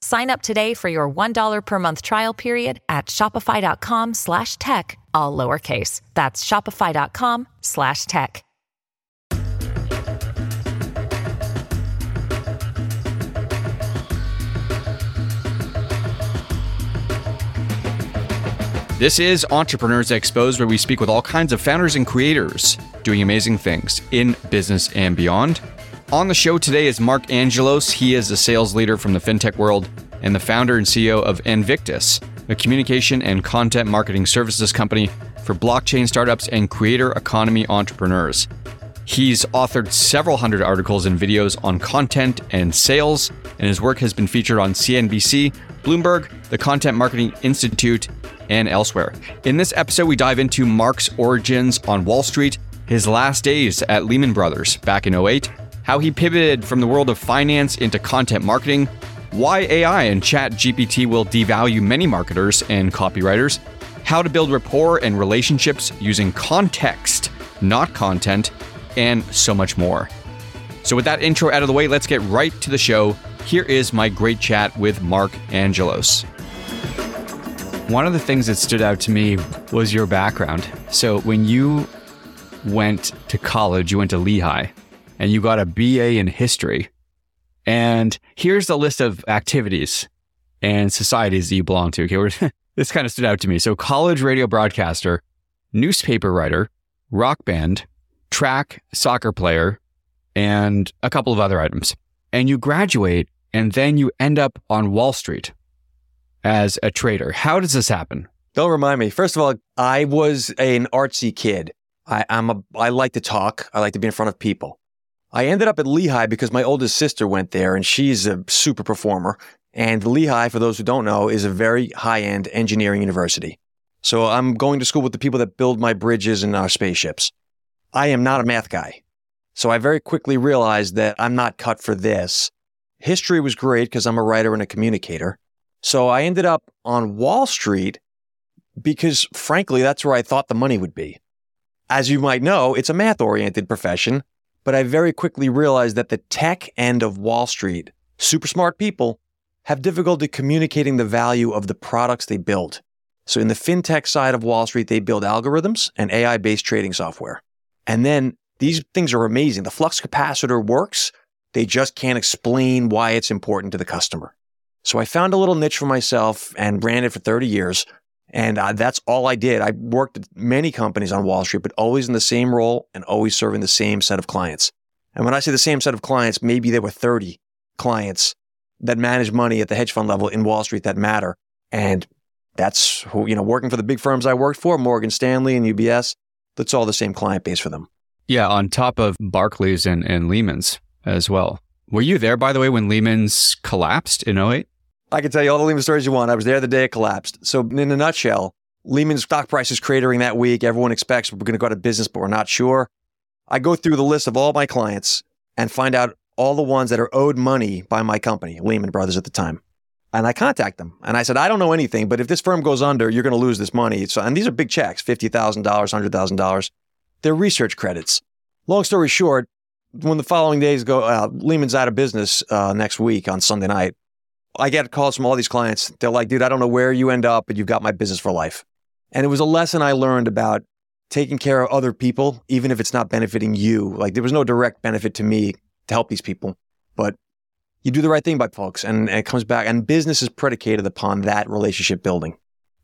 Sign up today for your $1 per month trial period at shopify.com slash tech, all lowercase. That's shopify.com slash tech. This is Entrepreneurs Exposed, where we speak with all kinds of founders and creators doing amazing things in business and beyond. On the show today is Marc Angelos. He is a sales leader from the fintech world and the founder and CEO of Anvictus, a communication and content marketing services company for blockchain startups and creator economy entrepreneurs. He's authored several hundred articles and videos on content and sales, and his work has been featured on CNBC, Bloomberg, the Content Marketing Institute, and elsewhere. In this episode, we dive into Marc's origins on Wall Street, his last days at Lehman Brothers back in 08, how he pivoted from the world of finance into content marketing, why AI and Chat GPT will devalue many marketers and copywriters, how to build rapport and relationships using context, not content, and so much more. So, with that intro out of the way, let's get right to the show. Here is my great chat with Marc Angelos. One of the things that stood out to me was your background. So, when you went to college, you went to Lehigh and you got a BA in history. And here's the list of activities and societies that you belong to. Okay, this kind of stood out to me. So, college radio broadcaster, newspaper writer, rock band, track soccer player, and a couple of other items. And you graduate, and then you end up on Wall Street as a trader. How does this happen? Don't remind me. First of all, I was an artsy kid. I, I'm a. I like to talk. I like to be in front of people. I ended up at Lehigh because my oldest sister went there, and she's a super performer. And Lehigh, for those who don't know, is a very high-end engineering university. So I'm going to school with the people that build my bridges and our spaceships. I am not a math guy. So I very quickly realized that I'm not cut for this. History was great because I'm a writer and a communicator. So I ended up on Wall Street because, frankly, that's where I thought the money would be. As you might know, it's a math oriented profession, but I very quickly realized that the tech end of Wall Street, super smart people, have difficulty communicating the value of the products they build. So, in the fintech side of Wall Street, they build algorithms and AI based trading software. And then these things are amazing. The flux capacitor works, they just can't explain why it's important to the customer. So I found a little niche for myself and ran it for 30 years. And uh, that's all I did. I worked at many companies on Wall Street, but always in the same role and always serving the same set of clients. And when I say the same set of clients, maybe there were 30 clients that manage money at the hedge fund level in Wall Street that matter. And that's who, you know, working for the big firms I worked for, Morgan Stanley and UBS, that's all the same client base for them. Yeah, on top of Barclays and, and Lehman's as well. Were you there, by the way, when Lehman's collapsed in 08? I can tell you all the Lehman stories you want. I was there the day it collapsed. So, in a nutshell, Lehman's stock price is cratering that week. Everyone expects we're going to go out of business, but we're not sure. I go through the list of all my clients and find out all the ones that are owed money by my company, Lehman Brothers at the time. And I contact them and I said, I don't know anything, but if this firm goes under, you're going to lose this money. So, and these are big checks $50,000, $100,000. They're research credits. Long story short, when the following days go, uh, Lehman's out of business uh, next week on Sunday night. I get calls from all these clients. They're like, dude, I don't know where you end up, but you've got my business for life. And it was a lesson I learned about taking care of other people, even if it's not benefiting you. Like there was no direct benefit to me to help these people, but you do the right thing by folks and, and it comes back. And business is predicated upon that relationship building.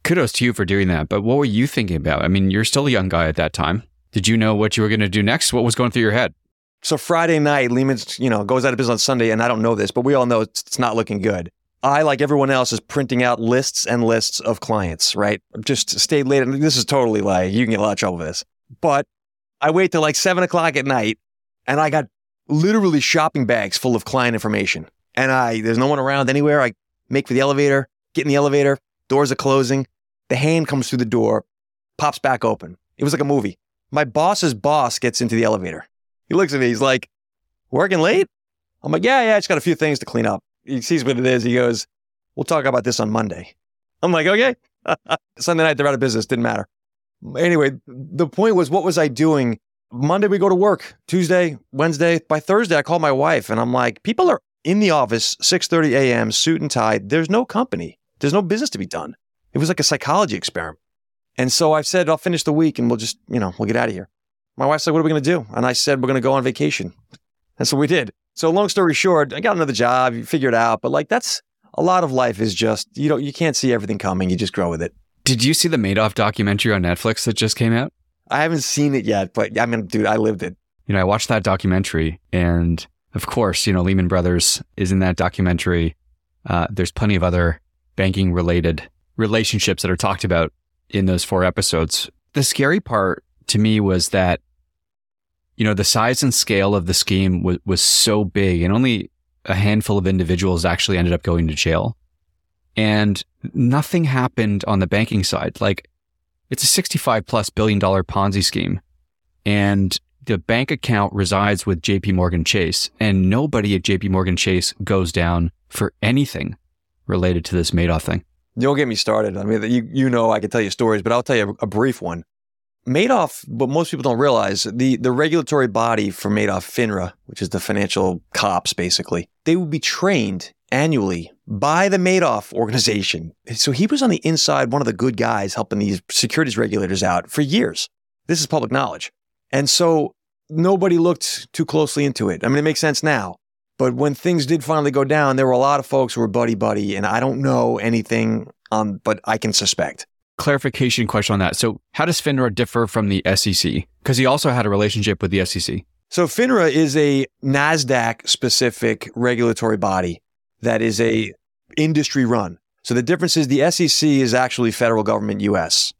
Kudos to you for doing that. But what were you thinking about? I mean, you're still a young guy at that time. Did you know what you were going to do next? What was going through your head? So Friday night, Lehman's, you know, goes out of business on Sunday, and I don't know this, but we all know it's, it's not looking good. I, like everyone else, is printing out lists and lists of clients, right? Just stayed late. And this is totally like, you can get a lot of trouble with this. But I wait till like seven o'clock at night and I got literally shopping bags full of client information. And I, there's no one around anywhere. I make for the elevator, get in the elevator, doors are closing. The hand comes through the door, pops back open. It was like a movie. My boss's boss gets into the elevator. He looks at me. He's like, working late? I'm like, yeah, yeah, I just got a few things to clean up. He sees what it is. He goes, we'll talk about this on Monday. I'm like, okay. Sunday night, they're out of business. Didn't matter. Anyway, the point was, what was I doing? Monday, we go to work. Tuesday, Wednesday. By Thursday, I call my wife and I'm like, people are in the office, 6.30 a.m., suit and tie. There's no company. There's no business to be done. It was like a psychology experiment. And so I said, I'll finish the week and we'll just, you know, we'll get out of here. My wife said, what are we going to do? And I said, we're going to go on vacation. And so we did. So long story short, I got another job, you figure it out. But like that's a lot of life is just, you know, you can't see everything coming. You just grow with it. Did you see the Madoff documentary on Netflix that just came out? I haven't seen it yet, but I mean, dude, I lived it. You know, I watched that documentary and of course, you know, Lehman Brothers is in that documentary. Uh, there's plenty of other banking related relationships that are talked about in those four episodes. The scary part to me was that, you know, the size and scale of the scheme was, was so big and only a handful of individuals actually ended up going to jail. And nothing happened on the banking side. Like it's a 65 plus billion dollar Ponzi scheme. And the bank account resides with JP Morgan Chase and nobody at JP Morgan Chase goes down for anything related to this Madoff thing. Don't get me started. I mean, you, you know, I can tell you stories, but I'll tell you a brief one. Madoff, but most people don't realize the, the regulatory body for Madoff, FINRA, which is the financial cops, basically, they would be trained annually by the Madoff organization. So he was on the inside, one of the good guys helping these securities regulators out for years. This is public knowledge. And so nobody looked too closely into it. I mean, it makes sense now. But when things did finally go down, there were a lot of folks who were buddy buddy, and I don't know anything on, but I can suspect. Clarification question on that. So, how does FINRA differ from the SEC? Because he also had a relationship with the SEC. So, FINRA is a NASDAQ specific regulatory body that is a industry run. So, the difference is the SEC is actually federal government US,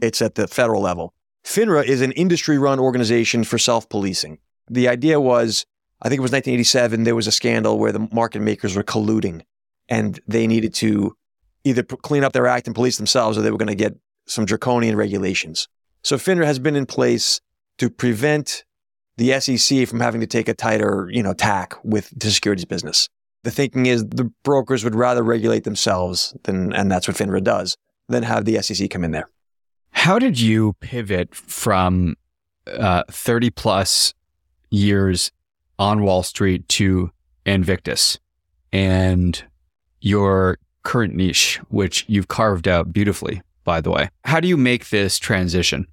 it's at the federal level. FINRA is an industry run organization for self policing. The idea was I think it was 1987, there was a scandal where the market makers were colluding and they needed to either clean up their act and police themselves or they were going to get some draconian regulations. So FINRA has been in place to prevent the SEC from having to take a tighter, you know, tack with the securities business. The thinking is the brokers would rather regulate themselves than, and that's what FINRA does, than have the SEC come in there. How did you pivot from uh, 30 plus years on Wall Street to Anvictus and your current niche, which you've carved out beautifully, by the way. How do you make this transition?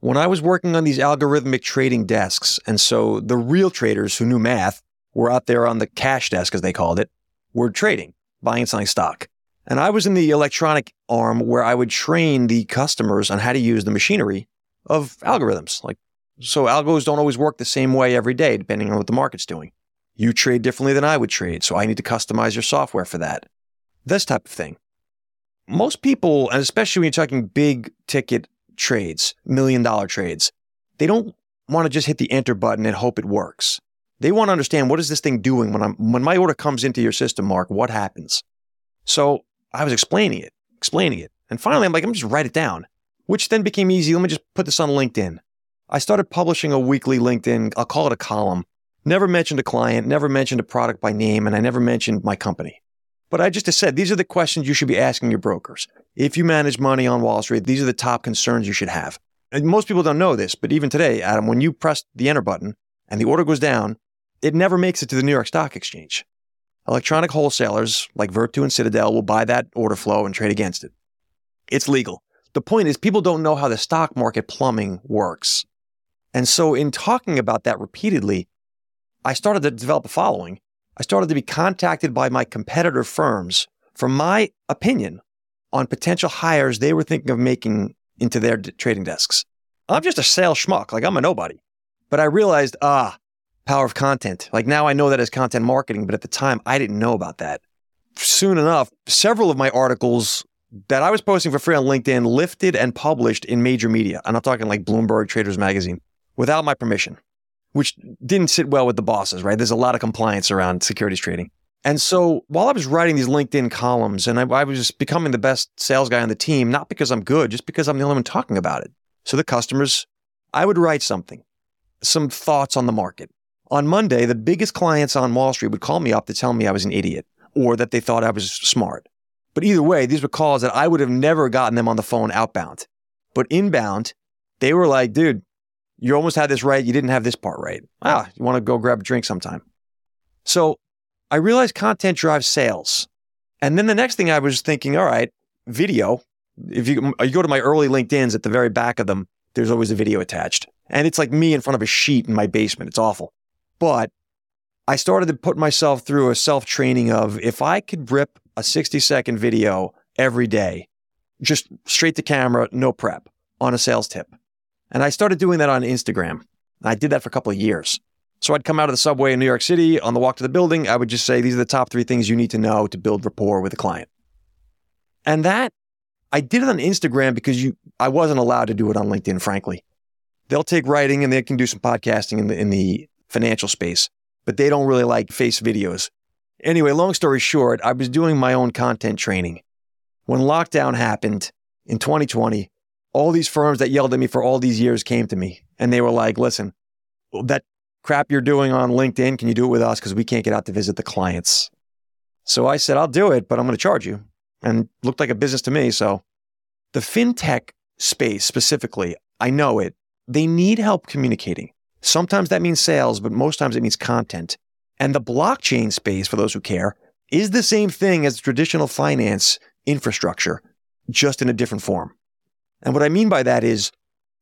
When I was working on these algorithmic trading desks, and so the real traders who knew math were out there on the cash desk, as they called it, were trading, buying and selling stock. And I was in the electronic arm where I would train the customers on how to use the machinery of algorithms, like so algos don't always work the same way every day, depending on what the market's doing. You trade differently than I would trade, so I need to customize your software for that. This type of thing. Most people, and especially when you're talking big ticket trades, million dollar trades, they don't want to just hit the enter button and hope it works. They want to understand what is this thing doing when I'm when my order comes into your system, Marc, what happens? So I was explaining it, explaining it. And finally I'm like, I'm just write it down, which then became easy. Let me just put this on LinkedIn. I started publishing a weekly LinkedIn, I'll call it a column. Never mentioned a client, never mentioned a product by name, and I never mentioned my company. But I just said, these are the questions you should be asking your brokers. If you manage money on Wall Street, these are the top concerns you should have. And most people don't know this, but even today, Adam, when you press the enter button and the order goes down, it never makes it to the New York Stock Exchange. Electronic wholesalers like Virtu and Citadel will buy that order flow and trade against it. It's legal. The point is, people don't know how the stock market plumbing works. And so, in talking about that repeatedly, I started to develop a following. I started to be contacted by my competitor firms for my opinion on potential hires they were thinking of making into their d- trading desks. I'm just a sales schmuck, like I'm a nobody. But I realized, ah, power of content. Like now I know that as content marketing, but at the time I didn't know about that. Soon enough, several of my articles that I was posting for free on LinkedIn lifted and published in major media. And I'm talking like Bloomberg, Traders Magazine without my permission, which didn't sit well with the bosses, right? There's a lot of compliance around securities trading. And so while I was writing these LinkedIn columns and I, I was just becoming the best sales guy on the team, not because I'm good, just because I'm the only one talking about it. So the customers, I would write something, some thoughts on the market. On Monday, the biggest clients on Wall Street would call me up to tell me I was an idiot or that they thought I was smart. But either way, these were calls that I would have never gotten them on the phone outbound. But inbound, they were like, dude, you almost had this right. You didn't have this part right. Ah, you want to go grab a drink sometime. So I realized content drives sales. And then the next thing I was thinking, all right, video. If you, you go to my early LinkedIn's at the very back of them, there's always a video attached. And it's like me in front of a sheet in my basement. It's awful. But I started to put myself through a self training of if I could rip a 60 second video every day, just straight to camera, no prep on a sales tip. And I started doing that on Instagram. I did that for a couple of years. So I'd come out of the subway in New York City on the walk to the building. I would just say, these are the top three things you need to know to build rapport with a client. And that I did it on Instagram because you, I wasn't allowed to do it on LinkedIn, frankly. They'll take writing and they can do some podcasting in the, in the financial space, but they don't really like face videos. Anyway, long story short, I was doing my own content training. When lockdown happened in 2020, all these firms that yelled at me for all these years came to me and they were like, listen, that crap you're doing on LinkedIn, can you do it with us? Because we can't get out to visit the clients. So I said, I'll do it, but I'm going to charge you. And looked like a business to me. So the fintech space specifically, I know it. They need help communicating. Sometimes that means sales, but most times it means content. And the blockchain space, for those who care, is the same thing as traditional finance infrastructure, just in a different form. And what I mean by that is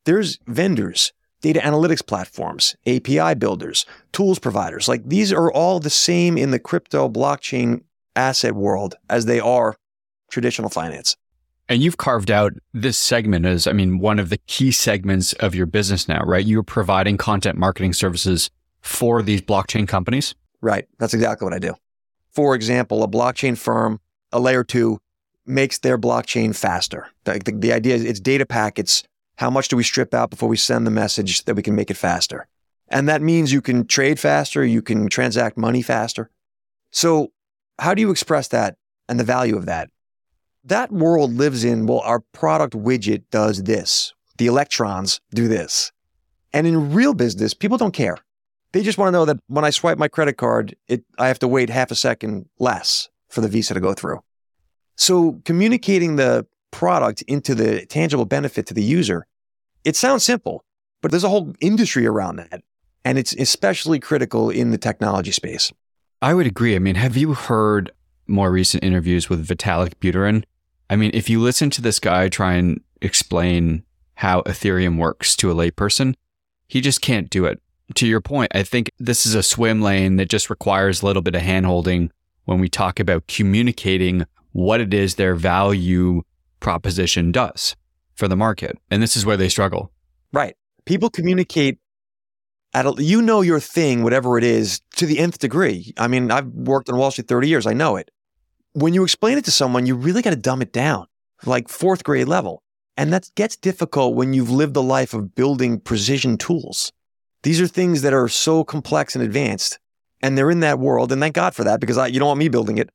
there's vendors, data analytics platforms, API builders, tools providers. Like these are all the same in the crypto blockchain asset world as they are traditional finance. And you've carved out this segment as, I mean, one of the key segments of your business now, right? You're providing content marketing services for these blockchain companies. Right. That's exactly what I do. For example, a blockchain firm, a layer two, makes their blockchain faster. The, the, the idea is it's data packets. How much do we strip out before we send the message that we can make it faster? And that means you can trade faster, you can transact money faster. So, how do you express that and the value of that? That world lives in, well, our product widget does this, the electrons do this. And in real business, people don't care. They just want to know that when I swipe my credit card, it, I have to wait half a second less for the visa to go through. So communicating the product into the tangible benefit to the user, it sounds simple, but there's a whole industry around that. And it's especially critical in the technology space. I would agree. I mean, have you heard more recent interviews with Vitalik Buterin? I mean, if you listen to this guy try and explain how Ethereum works to a layperson, he just can't do it. To your point, I think this is a swim lane that just requires a little bit of handholding when we talk about communicating what it is their value proposition does for the market. And this is where they struggle. Right. People communicate at a, you know your thing, whatever it is, to the nth degree. I mean, I've worked on Wall Street 30 years. I know it. When you explain it to someone, you really got to dumb it down, like fourth grade level. And that gets difficult when you've lived the life of building precision tools. These are things that are so complex and advanced, and they're in that world. And thank God for that, because I, you don't want me building it.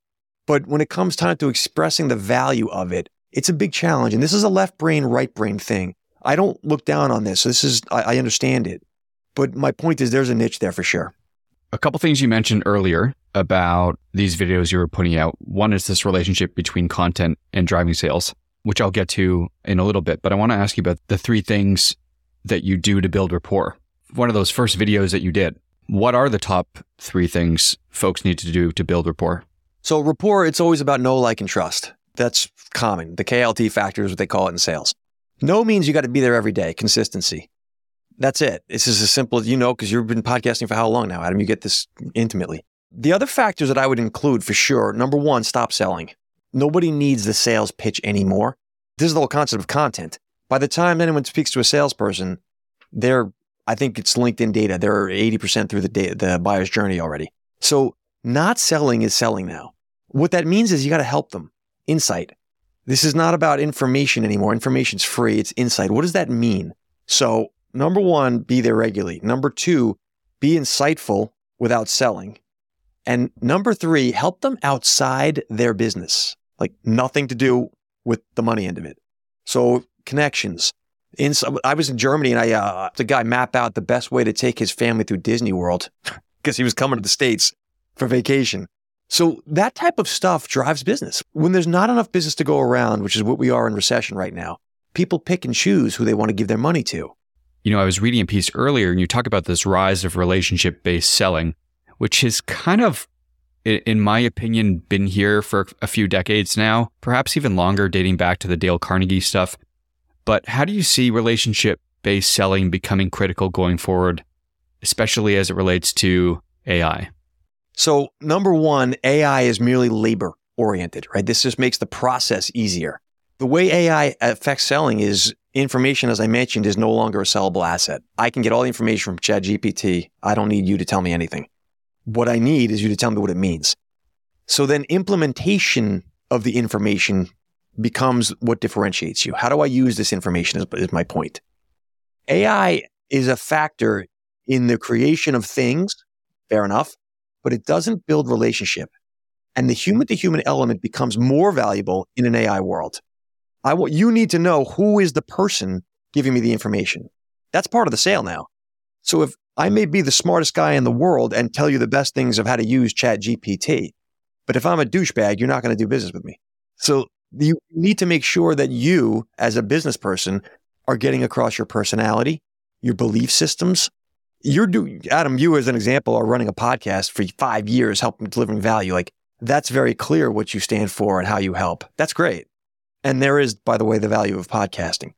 But when it comes time to expressing the value of it, it's a big challenge. And this is a left brain, right brain thing. I don't look down on this. This is, I, I understand it. But my point is, there's a niche there for sure. A couple things you mentioned earlier about these videos you were putting out. One is this relationship between content and driving sales, which I'll get to in a little bit. But I want to ask you about the three things that you do to build rapport. One of those first videos that you did, what are the top three things folks need to do to build rapport? So rapport, it's always about know, like, and trust. That's common. The KLT factor is what they call it in sales. No means you got to be there every day. Consistency. That's it. It's as simple as you know, because you've been podcasting for how long now, Adam? You get this intimately. The other factors that I would include for sure number one, stop selling. Nobody needs the sales pitch anymore. This is the whole concept of content. By the time anyone speaks to a salesperson, they're, I think it's LinkedIn data, they're 80% through the, data, the buyer's journey already. So not selling is selling now. What that means is you got to help them. Insight. This is not about information anymore. Information's free. It's insight. What does that mean? So, number one, be there regularly. Number two, be insightful without selling. And number three, help them outside their business, like nothing to do with the money end of it. So, connections, In I was in Germany and I uh, the guy map out the best way to take his family through Disney World because he was coming to the states for vacation. So that type of stuff drives business. When there's not enough business to go around, which is what we are in recession right now, people pick and choose who they want to give their money to. You know, I was reading a piece earlier and you talk about this rise of relationship based selling, which has kind of, in my opinion, been here for a few decades now, perhaps even longer, dating back to the Dale Carnegie stuff. But how do you see relationship based selling becoming critical going forward, especially as it relates to AI? So, number one, AI is merely labor oriented, right? This just makes the process easier. The way AI affects selling is information, as I mentioned, is no longer a sellable asset. I can get all the information from ChatGPT. I don't need you to tell me anything. What I need is you to tell me what it means. So then implementation of the information becomes what differentiates you. How do I use this information is, is my point. AI is a factor in the creation of things, fair enough, but it doesn't build relationship. And the human to human element becomes more valuable in an AI world. I want you need to know who is the person giving me the information. That's part of the sale now. So if I may be the smartest guy in the world and tell you the best things of how to use Chat GPT, but if I'm a douchebag, you're not going to do business with me. So you need to make sure that you, as a business person, are getting across your personality, your belief systems, you're doing Adam, you as an example are running a podcast for five years, helping delivering value. Like that's very clear what you stand for and how you help. That's great. And there is, by the way, the value of podcasting.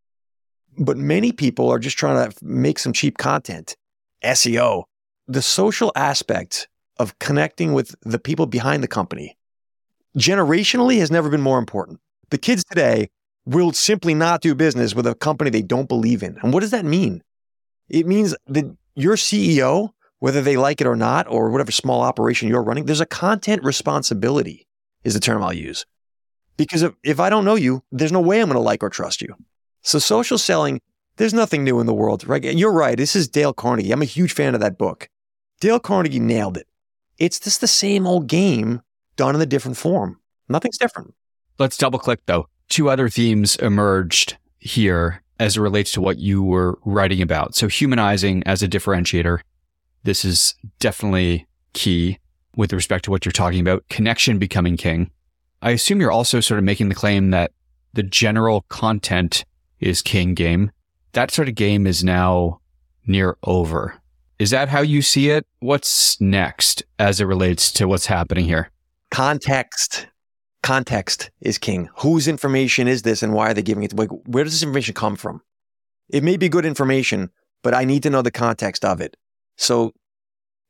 But many people are just trying to make some cheap content, SEO. The social aspect of connecting with the people behind the company generationally has never been more important. The kids today will simply not do business with a company they don't believe in. And what does that mean? It means that your CEO, whether they like it or not, or whatever small operation you're running, there's a content responsibility, is the term I'll use. Because if, if I don't know you, there's no way I'm going to like or trust you. So social selling, there's nothing new in the world, right? You're right. This is Dale Carnegie. I'm a huge fan of that book. Dale Carnegie nailed it. It's just the same old game done in a different form. Nothing's different. Let's double click though. Two other themes emerged here as it relates to what you were writing about. So humanizing as a differentiator. This is definitely key with respect to what you're talking about. Connection becoming king. I assume you're also sort of making the claim that the general content is king game. That sort of game is now near over. Is that how you see it? What's next as it relates to what's happening here? Context context is king. Whose information is this and why are they giving it? Like, where does this information come from? It may be good information, but I need to know the context of it. So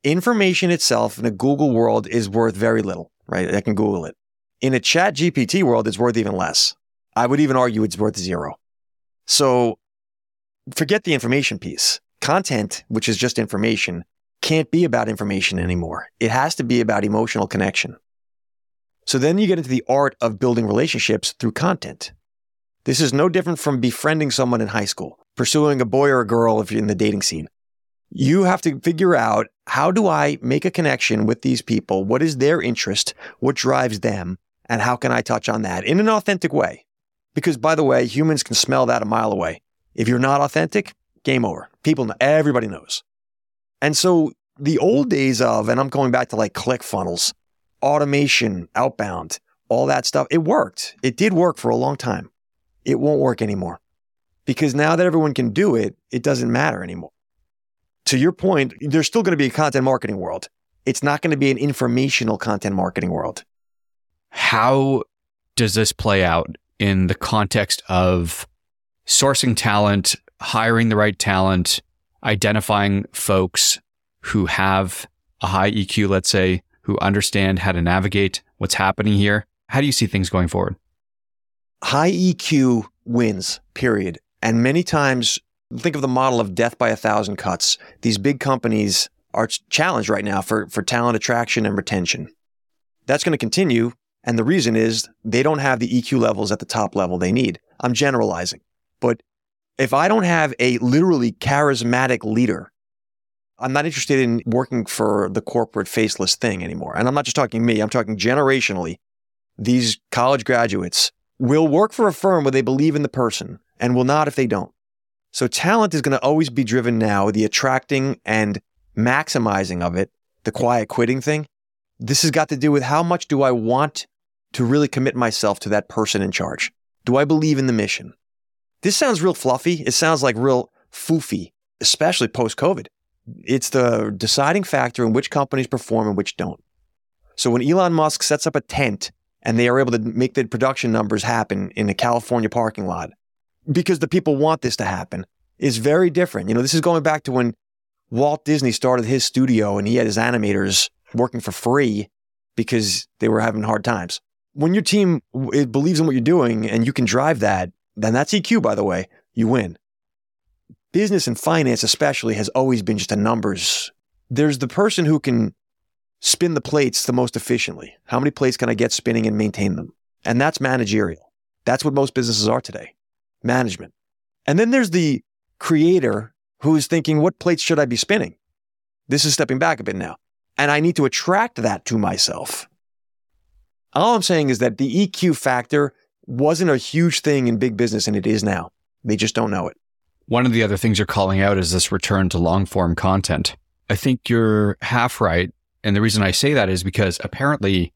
information itself in a Google world is worth very little, right? I can Google it. In a chat GPT world, it's worth even less. I would even argue it's worth zero. So forget the information piece. Content, which is just information, can't be about information anymore. It has to be about emotional connection. So then you get into the art of building relationships through content. This is no different from befriending someone in high school, pursuing a boy or a girl if you're in the dating scene. You have to figure out how do I make a connection with these people? What is their interest? What drives them? And how can I touch on that in an authentic way? Because by the way, humans can smell that a mile away. If you're not authentic, game over. People know, everybody knows. And so the old days of, and I'm going back to like ClickFunnels, automation, outbound, all that stuff, it worked. It did work for a long time. It won't work anymore because now that everyone can do it, it doesn't matter anymore. To your point, there's still going to be a content marketing world. It's not going to be an informational content marketing world. How does this play out in the context of sourcing talent, hiring the right talent, identifying folks who have a high EQ, let's say, who understand how to navigate what's happening here? How do you see things going forward? High EQ wins, period. And many times, think of the model of death by a thousand cuts. These big companies are challenged right now for, for talent attraction and retention. That's going to continue. And the reason is they don't have the EQ levels at the top level they need. I'm generalizing. But if I don't have a literally charismatic leader I'm not interested in working for the corporate faceless thing anymore. And I'm not just talking me, I'm talking generationally. These college graduates will work for a firm where they believe in the person and will not if they don't. So talent is going to always be driven now, the attracting and maximizing of it, the quiet quitting thing. This has got to do with how much do I want to really commit myself to that person in charge? Do I believe in the mission? This sounds real fluffy. It sounds like real foofy, especially post COVID. It's the deciding factor in which companies perform and which don't. So when Elon Musk sets up a tent and they are able to make the production numbers happen in a California parking lot because the people want this to happen is very different. You know, this is going back to when Walt Disney started his studio and he had his animators working for free because they were having hard times. When your team it believes in what you're doing and you can drive that, then that's EQ, by the way, you win. Business and finance, especially, has always been just a numbers. There's the person who can spin the plates the most efficiently. How many plates can I get spinning and maintain them? And that's managerial. That's what most businesses are today management. And then there's the creator who is thinking, what plates should I be spinning? This is stepping back a bit now. And I need to attract that to myself. All I'm saying is that the EQ factor wasn't a huge thing in big business and it is now. They just don't know it. One of the other things you're calling out is this return to long form content. I think you're half right. And the reason I say that is because apparently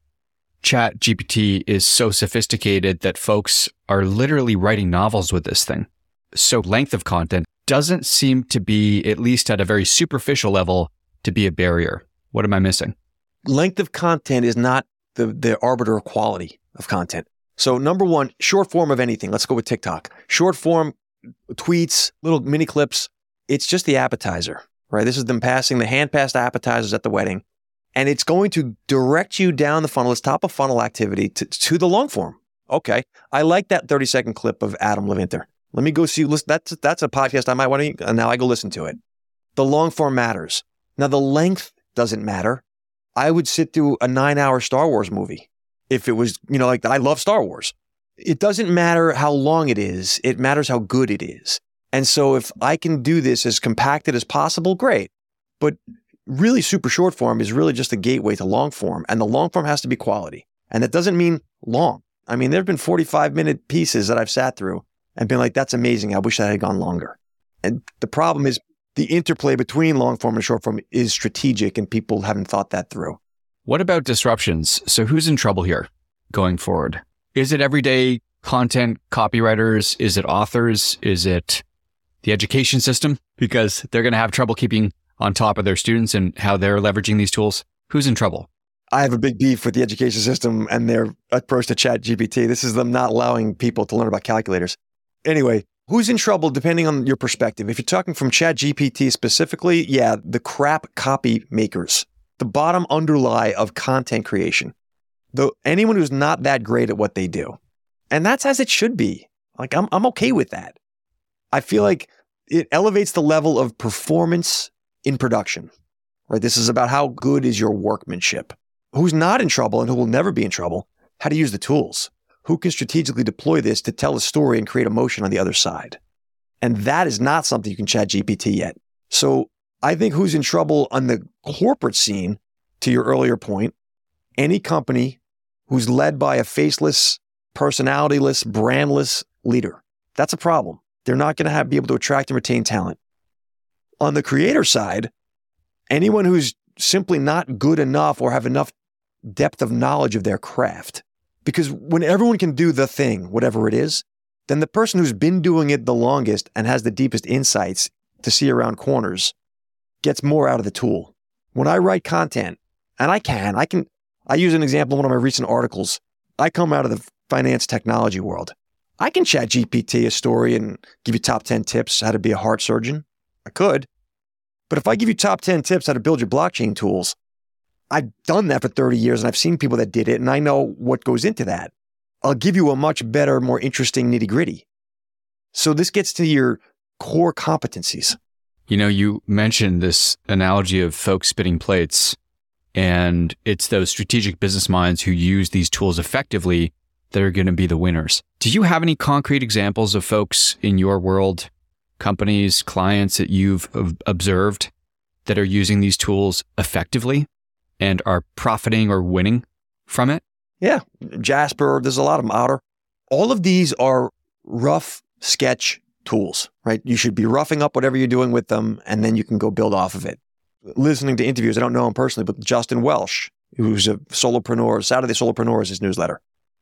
Chat GPT is so sophisticated that folks are literally writing novels with this thing. So length of content doesn't seem to be, at least at a very superficial level, to be a barrier. What am I missing? Length of content is not the, the arbiter of quality of content. So, number one, short form of anything. Let's go with TikTok. Short form tweets, little mini clips. It's just the appetizer, right? This is them passing the hand passed appetizers at the wedding. And it's going to direct you down the funnel, it's top of funnel activity to, to the long form. Okay. I like that 30 second clip of Adam Levinter. Let me go see. Listen, that's that's a podcast I might want to. And now I go listen to it. The long form matters. Now the length doesn't matter. I would sit through a nine hour Star Wars movie if it was, you know, like I love Star Wars. It doesn't matter how long it is, it matters how good it is. And so if I can do this as compacted as possible, great. But really, super short form is really just a gateway to long form. And the long form has to be quality. And that doesn't mean long. I mean, there have been 45 minute pieces that I've sat through and been like, that's amazing. I wish that had gone longer. And the problem is the interplay between long form and short form is strategic and people haven't thought that through. What about disruptions? So who's in trouble here going forward? Is it everyday content copywriters? Is it authors? Is it the education system? Because they're going to have trouble keeping on top of their students and how they're leveraging these tools. Who's in trouble? I have a big beef with the education system and their approach to chat GPT. This is them not allowing people to learn about calculators. Anyway, who's in trouble depending on your perspective? If you're talking from chat GPT specifically, yeah, the crap copy makers, the bottom underlie of content creation. Though anyone who's not that great at what they do. And that's as it should be. Like I'm I'm okay with that. I feel like it elevates the level of performance in production. Right? This is about how good is your workmanship. Who's not in trouble and who will never be in trouble? How to use the tools who can strategically deploy this to tell a story and create emotion on the other side. And that is not something you can chat GPT yet. So I think who's in trouble on the corporate scene, to your earlier point, any company who's led by a faceless, personalityless, brandless leader. That's a problem. They're not going to be able to attract and retain talent. On the creator side, anyone who's simply not good enough or have enough depth of knowledge of their craft because when everyone can do the thing, whatever it is, then the person who's been doing it the longest and has the deepest insights to see around corners gets more out of the tool. When I write content, and I can, I can, I use an example in one of my recent articles. I come out of the finance technology world. I can chat GPT a story and give you top 10 tips how to be a heart surgeon. I could. But if I give you top 10 tips how to build your blockchain tools, I've done that for 30 years and I've seen people that did it and I know what goes into that. I'll give you a much better, more interesting nitty gritty. So this gets to your core competencies. You know, you mentioned this analogy of folks spitting plates, and it's those strategic business minds who use these tools effectively that are going to be the winners. Do you have any concrete examples of folks in your world, companies, clients that you've observed that are using these tools effectively? and are profiting or winning from it? Yeah. Jasper, there's a lot of them. Otter. All of these are rough sketch tools, right? You should be roughing up whatever you're doing with them, and then you can go build off of it. Listening to interviews, I don't know him personally, but Justin Welsh, who's a solopreneur, Saturday Solopreneur is his newsletter.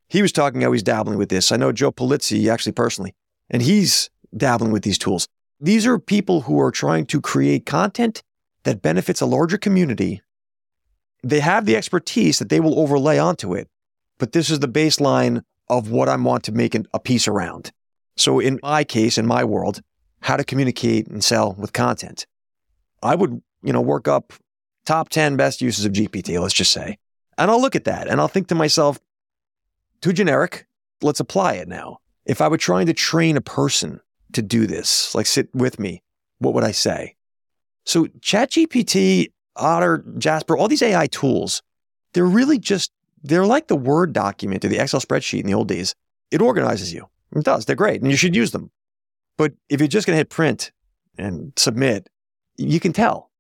He was talking how he's dabbling with this. I know Joe Polizzi actually personally, and he's dabbling with these tools. These are people who are trying to create content that benefits a larger community. They have the expertise that they will overlay onto it, but this is the baseline of what I want to make a piece around. So in my case, in my world, how to communicate and sell with content. I would, you know, work up top 10 best uses of GPT, let's just say. And I'll look at that and I'll think to myself, too generic. Let's apply it now. If I were trying to train a person to do this, like sit with me, what would I say? So ChatGPT, Otter, Jasper, all these AI tools, they're really just, they're like the Word document or the Excel spreadsheet in the old days. It organizes you. It does. They're great and you should use them. But if you're just going to hit print and submit, you can tell.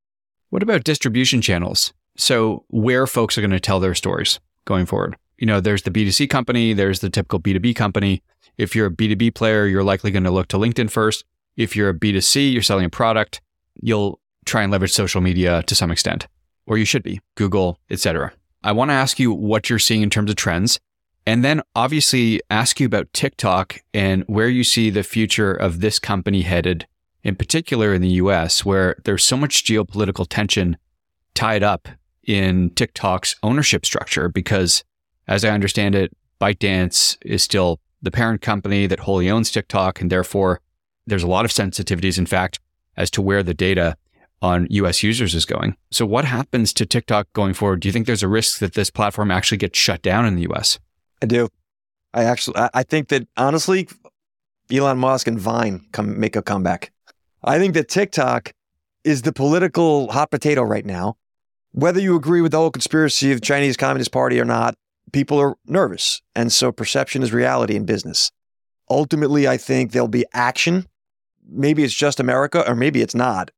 What about distribution channels? So, where folks are going to tell their stories going forward? You know, there's the B2C company, there's the typical B2B company. If you're a B2B player, you're likely going to look to LinkedIn first. If you're a B2C, you're selling a product, you'll try and leverage social media to some extent, or you should be, Google, etc. I want to ask you what you're seeing in terms of trends and then obviously ask you about TikTok and where you see the future of this company headed, in particular in the US, where there's so much geopolitical tension tied up in TikTok's ownership structure. Because as I understand it, ByteDance is still the parent company that wholly owns TikTok. And therefore, there's a lot of sensitivities, in fact, as to where the data on US users is going. So, what happens to TikTok going forward? Do you think there's a risk that this platform actually gets shut down in the US? I do. I actually, I think that honestly, Elon Musk and Vine come make a comeback. I think that TikTok is the political hot potato right now. Whether you agree with the whole conspiracy of the Chinese Communist Party or not, people are nervous. And so perception is reality in business. Ultimately, I think there'll be action. Maybe it's just America or maybe it's not.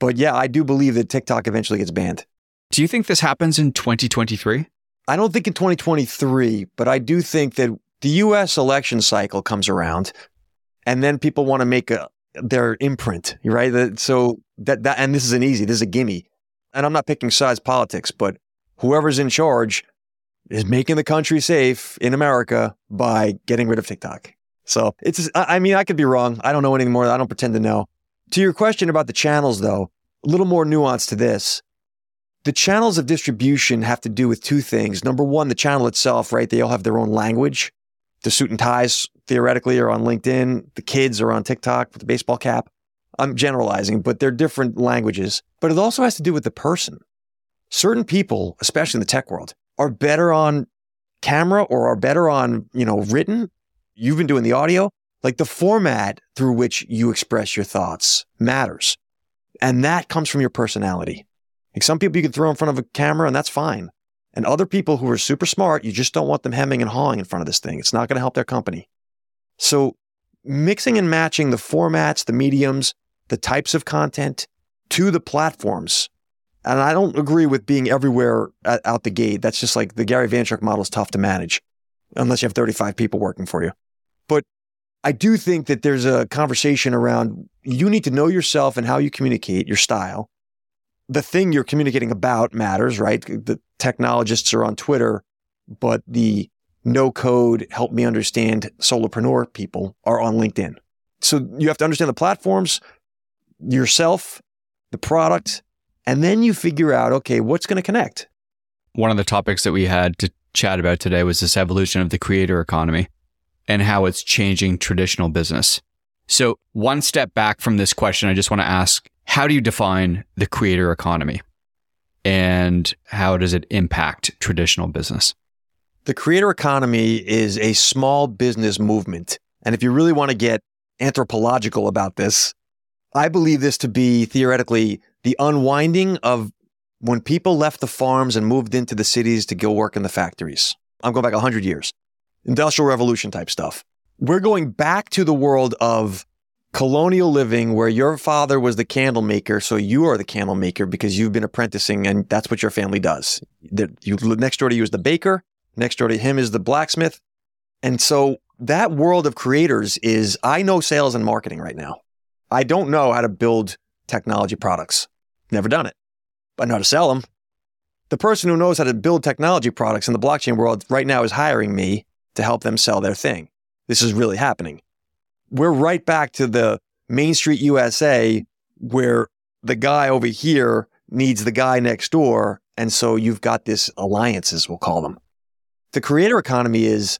But yeah, I do believe that TikTok eventually gets banned. Do you think this happens in 2023? I don't think in 2023, but I do think that the US election cycle comes around and then people want to make a, their imprint, right? So that, that, and this is an easy, this is a gimme. And I'm not picking sides politics, but whoever's in charge is making the country safe in America by getting rid of TikTok. So it's, I mean, I could be wrong. I don't know anymore. I don't pretend to know. To your question about the channels, though, a little more nuance to this the channels of distribution have to do with two things. Number one, the channel itself, right? They all have their own language. The suit and ties theoretically are on LinkedIn. The kids are on TikTok with the baseball cap. I'm generalizing, but they're different languages. But it also has to do with the person. Certain people, especially in the tech world, are better on camera or are better on, you know, written. You've been doing the audio. Like the format through which you express your thoughts matters. And that comes from your personality. Like some people you can throw in front of a camera and that's fine. And other people who are super smart, you just don't want them hemming and hawing in front of this thing. It's not going to help their company. So mixing and matching the formats, the mediums, the types of content to the platforms. And I don't agree with being everywhere out the gate. That's just like the Gary Vaynerchuk model is tough to manage unless you have 35 people working for you. But I do think that there's a conversation around you need to know yourself and how you communicate your style the thing you're communicating about matters, right? The technologists are on Twitter, but the no code, help me understand solopreneur people are on LinkedIn. So you have to understand the platforms, yourself, the product, and then you figure out, okay, what's going to connect? One of the topics that we had to chat about today was this evolution of the creator economy and how it's changing traditional business. So, one step back from this question, I just want to ask how do you define the creator economy and how does it impact traditional business? The creator economy is a small business movement. And if you really want to get anthropological about this, I believe this to be theoretically the unwinding of when people left the farms and moved into the cities to go work in the factories. I'm going back 100 years, industrial revolution type stuff. We're going back to the world of colonial living where your father was the candle maker, so you are the candle maker because you've been apprenticing and that's what your family does. The, you, next door to you is the baker, next door to him is the blacksmith. And so that world of creators is I know sales and marketing right now. I don't know how to build technology products. Never done it. I know how to sell them. The person who knows how to build technology products in the blockchain world right now is hiring me to help them sell their thing. This is really happening. We're right back to the Main Street USA where the guy over here needs the guy next door. And so you've got this alliances, we'll call them. The creator economy is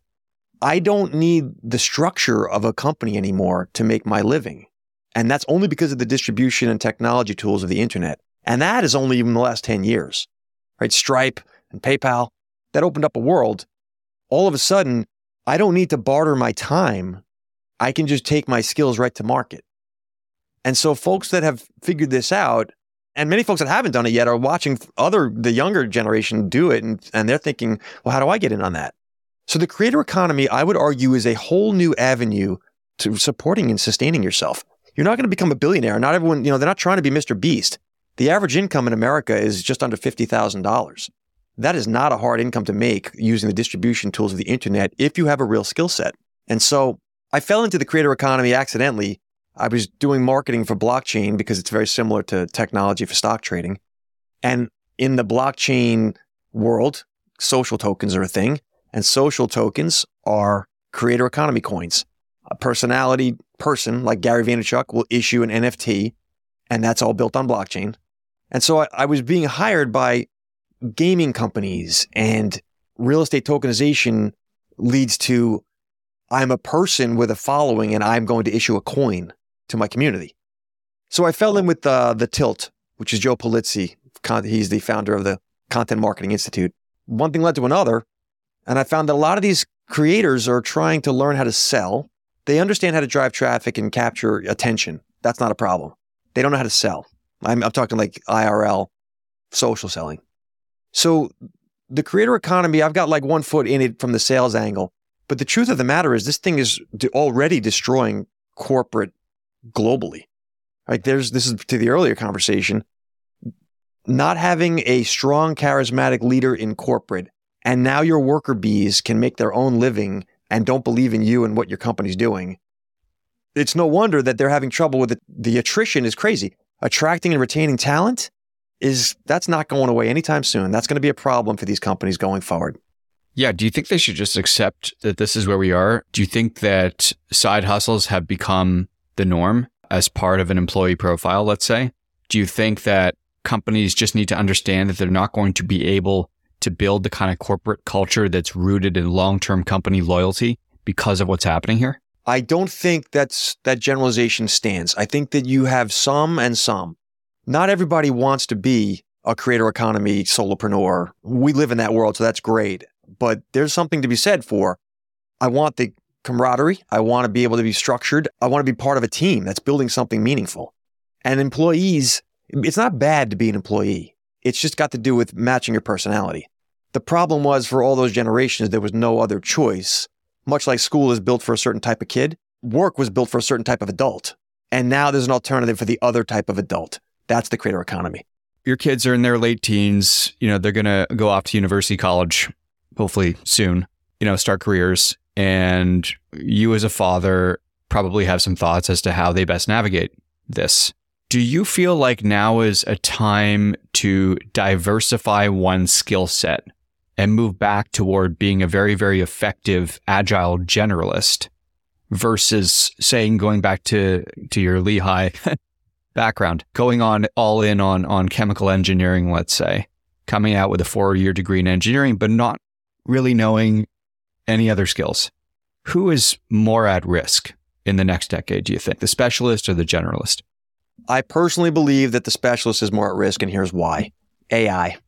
I don't need the structure of a company anymore to make my living. And that's only because of the distribution and technology tools of the internet. And that is only even the last 10 years, right? Stripe and PayPal, that opened up a world. All of a sudden, I don't need to barter my time. I can just take my skills right to market. And so folks that have figured this out, and many folks that haven't done it yet are watching other, the younger generation do it. And, and they're thinking, well, how do I get in on that? So the creator economy, I would argue, is a whole new avenue to supporting and sustaining yourself. You're not going to become a billionaire. Not everyone, you know, they're not trying to be Mr. Beast. The average income in America is just under $50,000. That is not a hard income to make using the distribution tools of the internet if you have a real skill set. And so I fell into the creator economy accidentally. I was doing marketing for blockchain because it's very similar to technology for stock trading. And in the blockchain world, social tokens are a thing. And social tokens are creator economy coins. A personality person like Gary Vaynerchuk will issue an NFT, and that's all built on blockchain. And so I, I was being hired by gaming companies, and real estate tokenization leads to I'm a person with a following, and I'm going to issue a coin to my community. So I fell in with uh, the Tilt, which is Joe Pulizzi. He's the founder of the Content Marketing Institute. One thing led to another. And I found that a lot of these creators are trying to learn how to sell. They understand how to drive traffic and capture attention. That's not a problem. They don't know how to sell. I'm, I'm talking like IRL, social selling. So the creator economy, I've got like one foot in it from the sales angle. But the truth of the matter is, this thing is already destroying corporate globally. Right? There's this is to the earlier conversation. Not having a strong, charismatic leader in corporate and now your worker bees can make their own living and don't believe in you and what your company's doing. It's no wonder that they're having trouble with it. The attrition is crazy. Attracting and retaining talent is that's not going away anytime soon. That's going to be a problem for these companies going forward. Yeah. Do you think they should just accept that this is where we are? Do you think that side hustles have become the norm as part of an employee profile, let's say? Do you think that companies just need to understand that they're not going to be able to build the kind of corporate culture that's rooted in long-term company loyalty because of what's happening here? I don't think that's that generalization stands. I think that you have some and some. Not everybody wants to be a creator economy solopreneur. We live in that world, so that's great. But there's something to be said for I want the camaraderie. I want to be able to be structured. I want to be part of a team that's building something meaningful. And employees, it's not bad to be an employee. It's just got to do with matching your personality. The problem was for all those generations, there was no other choice. Much like school is built for a certain type of kid, work was built for a certain type of adult. And now there's an alternative for the other type of adult. That's the creator economy. Your kids are in their late teens. You know, they're going to go off to university, college, hopefully soon, you know, start careers. And you as a father probably have some thoughts as to how they best navigate this. Do you feel like now is a time to diversify one's skill set and move back toward being a very, very effective, agile generalist versus saying going back to, to your Lehigh background, going on all in on, on chemical engineering, let's say, coming out with a four year degree in engineering, but not really knowing any other skills. Who is more at risk in the next decade, do you think? The specialist or the generalist? I personally believe that the specialist is more at risk, and here's why AI.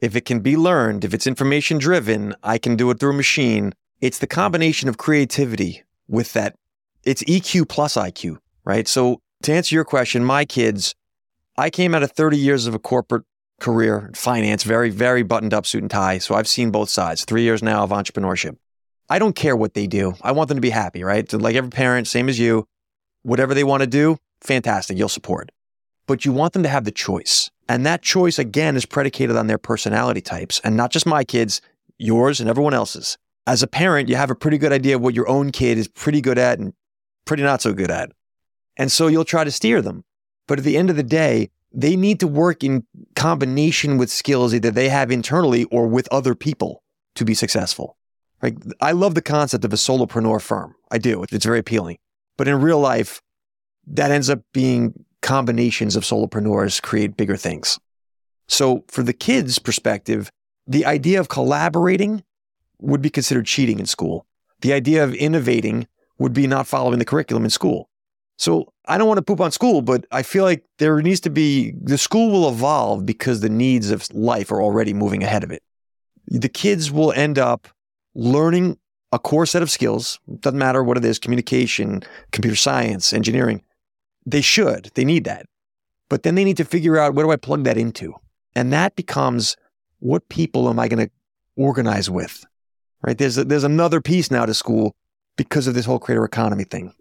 If it can be learned, if it's information driven, I can do it through a machine. It's the combination of creativity with that. It's EQ plus IQ, right? So, to answer your question, my kids, I came out of 30 years of a corporate career, finance, very, very buttoned up suit and tie. So, I've seen both sides, three years now of entrepreneurship. I don't care what they do. I want them to be happy, right? Like every parent, same as you, whatever they want to do, fantastic, you'll support. But you want them to have the choice. And that choice, again, is predicated on their personality types and not just my kids, yours and everyone else's. as a parent, you have a pretty good idea of what your own kid is pretty good at and pretty not so good at. And so you'll try to steer them. But at the end of the day, they need to work in combination with skills either they have internally or with other people to be successful. Right? I love the concept of a solopreneur firm. I do. It's very appealing. But in real life, that ends up being combinations of solopreneurs create bigger things. So for the kids' perspective, the idea of collaborating would be considered cheating in school. The idea of innovating would be not following the curriculum in school. So I don't want to poop on school, but I feel like there needs to be the school will evolve because the needs of life are already moving ahead of it. The kids will end up learning a core set of skills. Doesn't matter what it is communication, computer science, engineering. They should, they need that. But then they need to figure out where do I plug that into? And that becomes what people am I going to organize with? Right? There's, a, there's another piece now to school because of this whole creator economy thing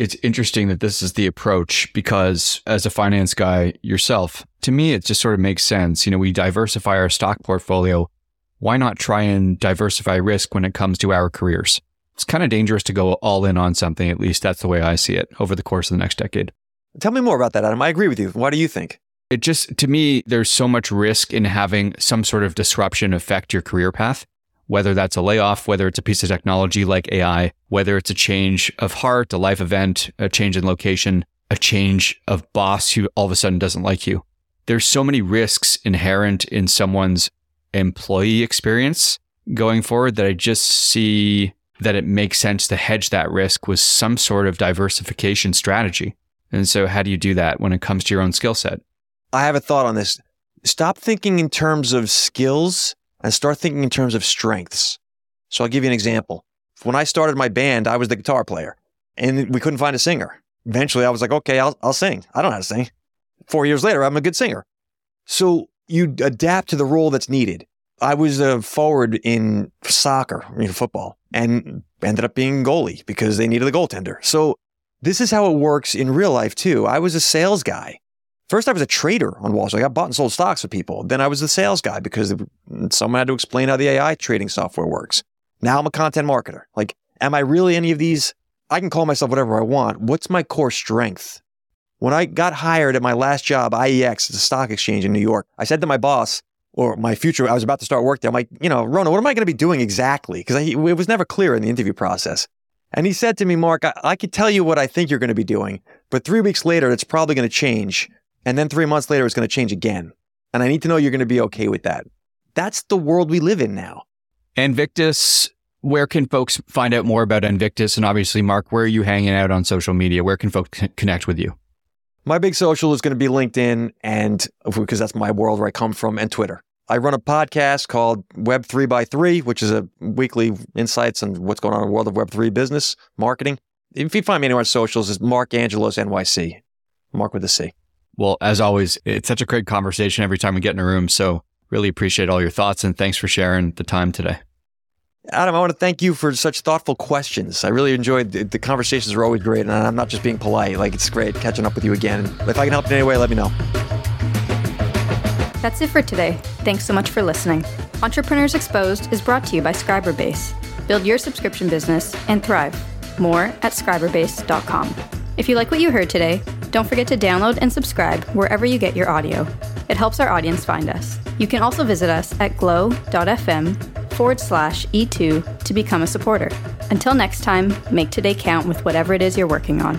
it's interesting that this is the approach because as a finance guy yourself, to me, it just sort of makes sense. You know, we diversify our stock portfolio. Why not try and diversify risk when it comes to our careers? It's kind of dangerous to go all in on something. At least that's the way I see it over the course of the next decade. Tell me more about that, Adam. I agree with you. What do you think? It just, to me, there's so much risk in having some sort of disruption affect your career path whether that's a layoff, whether it's a piece of technology like AI, whether it's a change of heart, a life event, a change in location, a change of boss who all of a sudden doesn't like you. There's so many risks inherent in someone's employee experience going forward that I just see that it makes sense to hedge that risk with some sort of diversification strategy. And so, how do you do that when it comes to your own skill set? I have a thought on this. Stop thinking in terms of skills and start thinking in terms of strengths. So I'll give you an example. When I started my band, I was the guitar player and we couldn't find a singer. Eventually I was like, okay, I'll, I'll sing. I don't know how to sing. Four years later, I'm a good singer. So you adapt to the role that's needed. I was a forward in soccer, in football, and ended up being goalie because they needed a goaltender. So this is how it works in real life too. I was a sales guy. First, I was a trader on Wall Street. I bought and sold stocks for people. Then I was the sales guy because someone had to explain how the AI trading software works. Now I'm a content marketer. Like, am I really any of these? I can call myself whatever I want. What's my core strength? When I got hired at my last job, IEX, the stock exchange in New York, I said to my boss, or my future, I was about to start work there. I'm like, you know, Rona, what am I going to be doing exactly? Because it was never clear in the interview process. And he said to me, Marc, I, I could tell you what I think you're going to be doing, but three weeks later, it's probably going to change. And then three months later, it's going to change again. And I need to know you're going to be okay with that. That's the world we live in now. Anvictus, where can folks find out more about Anvictus? And obviously, Marc, where are you hanging out on social media? Where can folks connect with you? My big social is going to be LinkedIn and because that's my world where I come from and Twitter. I run a podcast called Web 3 by 3, which is a weekly insights on what's going on in the world of Web 3 business, marketing. If you find me anywhere on socials, it's Marc Angelos NYC. Marc with a C. Well, as always, it's such a great conversation every time we get in a room. So really appreciate all your thoughts and thanks for sharing the time today. Adam, I want to thank you for such thoughtful questions. I really enjoyed the, the conversations are always great, and I'm not just being polite. Like it's great catching up with you again. If I can help in any way, let me know. That's it for today. Thanks so much for listening. Entrepreneurs Exposed is brought to you by Scriberbase. Build your subscription business and thrive. More at scriberbase.com. If you like what you heard today, don't forget to download and subscribe wherever you get your audio. It helps our audience find us. You can also visit us at glow.fm forward slash E2 to become a supporter. Until next time, make today count with whatever it is you're working on.